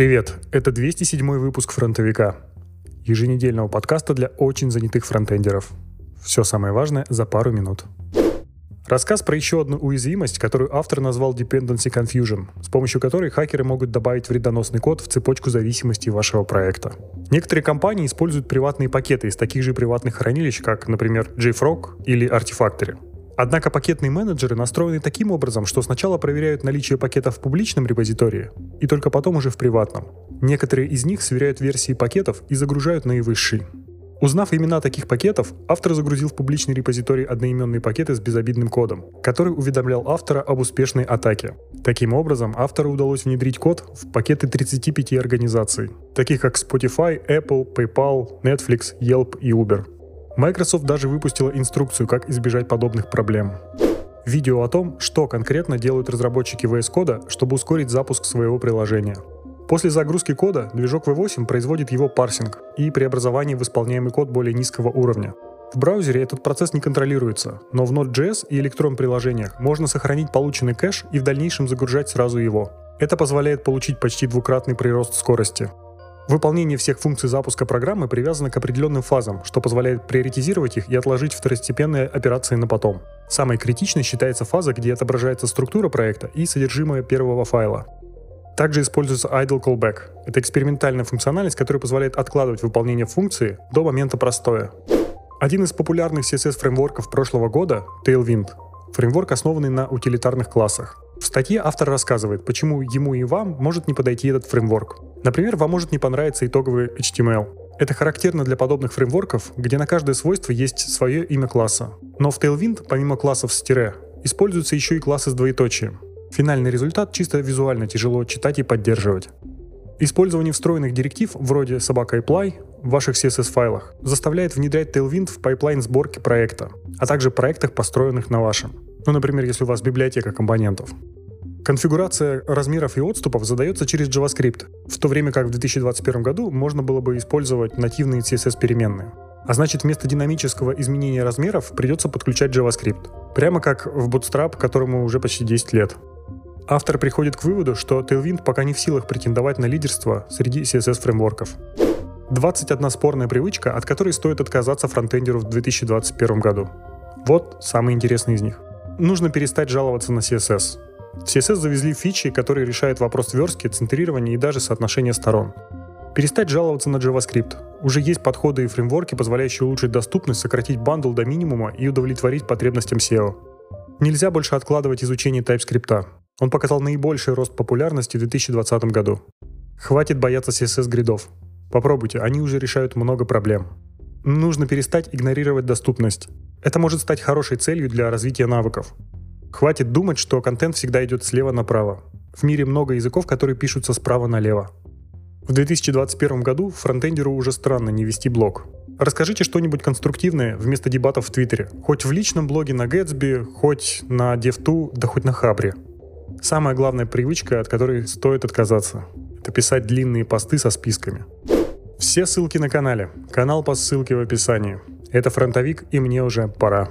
Привет, это 207 выпуск «Фронтовика», еженедельного подкаста для очень занятых фронтендеров. Все самое важное за пару минут. Рассказ про еще одну уязвимость, которую автор назвал Dependency Confusion, с помощью которой хакеры могут добавить вредоносный код в цепочку зависимостей вашего проекта. Некоторые компании используют приватные пакеты из таких же приватных хранилищ, как, например, JFrog или Artifactory. Однако пакетные менеджеры настроены таким образом, что сначала проверяют наличие пакетов в публичном репозитории, и только потом уже в приватном. Некоторые из них сверяют версии пакетов и загружают наивысший. Узнав имена таких пакетов, автор загрузил в публичный репозиторий одноименные пакеты с безобидным кодом, который уведомлял автора об успешной атаке. Таким образом, автору удалось внедрить код в пакеты 35 организаций, таких как Spotify, Apple, PayPal, Netflix, Yelp и Uber. Microsoft даже выпустила инструкцию, как избежать подобных проблем. Видео о том, что конкретно делают разработчики VS Code, чтобы ускорить запуск своего приложения. После загрузки кода движок V8 производит его парсинг и преобразование в исполняемый код более низкого уровня. В браузере этот процесс не контролируется, но в Node.js и Electron приложениях можно сохранить полученный кэш и в дальнейшем загружать сразу его. Это позволяет получить почти двукратный прирост скорости. Выполнение всех функций запуска программы привязано к определенным фазам, что позволяет приоритизировать их и отложить второстепенные операции на потом. Самой критичной считается фаза, где отображается структура проекта и содержимое первого файла. Также используется idle callback. Это экспериментальная функциональность, которая позволяет откладывать выполнение функции до момента простоя. Один из популярных CSS-фреймворков прошлого года — Tailwind. Фреймворк, основанный на утилитарных классах. В статье автор рассказывает, почему ему и вам может не подойти этот фреймворк. Например, вам может не понравиться итоговый HTML. Это характерно для подобных фреймворков, где на каждое свойство есть свое имя класса. Но в Tailwind, помимо классов с тире, используются еще и классы с двоеточием. Финальный результат чисто визуально тяжело читать и поддерживать. Использование встроенных директив вроде собака apply в ваших CSS-файлах заставляет внедрять Tailwind в пайплайн сборки проекта, а также проектах, построенных на вашем. Ну, например, если у вас библиотека компонентов. Конфигурация размеров и отступов задается через JavaScript, в то время как в 2021 году можно было бы использовать нативные CSS-переменные. А значит, вместо динамического изменения размеров придется подключать JavaScript. Прямо как в Bootstrap, которому уже почти 10 лет. Автор приходит к выводу, что Tailwind пока не в силах претендовать на лидерство среди CSS-фреймворков. 21 спорная привычка, от которой стоит отказаться фронтендеру в 2021 году. Вот самые интересные из них. Нужно перестать жаловаться на CSS. CSS завезли фичи, которые решают вопрос верстки, центрирования и даже соотношения сторон. Перестать жаловаться на JavaScript. Уже есть подходы и фреймворки, позволяющие улучшить доступность, сократить бандл до минимума и удовлетворить потребностям SEO. Нельзя больше откладывать изучение TypeScript. Он показал наибольший рост популярности в 2020 году. Хватит бояться CSS-гридов. Попробуйте, они уже решают много проблем. Нужно перестать игнорировать доступность. Это может стать хорошей целью для развития навыков. Хватит думать, что контент всегда идет слева направо. В мире много языков, которые пишутся справа налево. В 2021 году фронтендеру уже странно не вести блог. Расскажите что-нибудь конструктивное вместо дебатов в Твиттере. Хоть в личном блоге на Gatsby, хоть на DevTo, да хоть на Хабре. Самая главная привычка, от которой стоит отказаться. Это писать длинные посты со списками. Все ссылки на канале. Канал по ссылке в описании. Это фронтовик, и мне уже пора.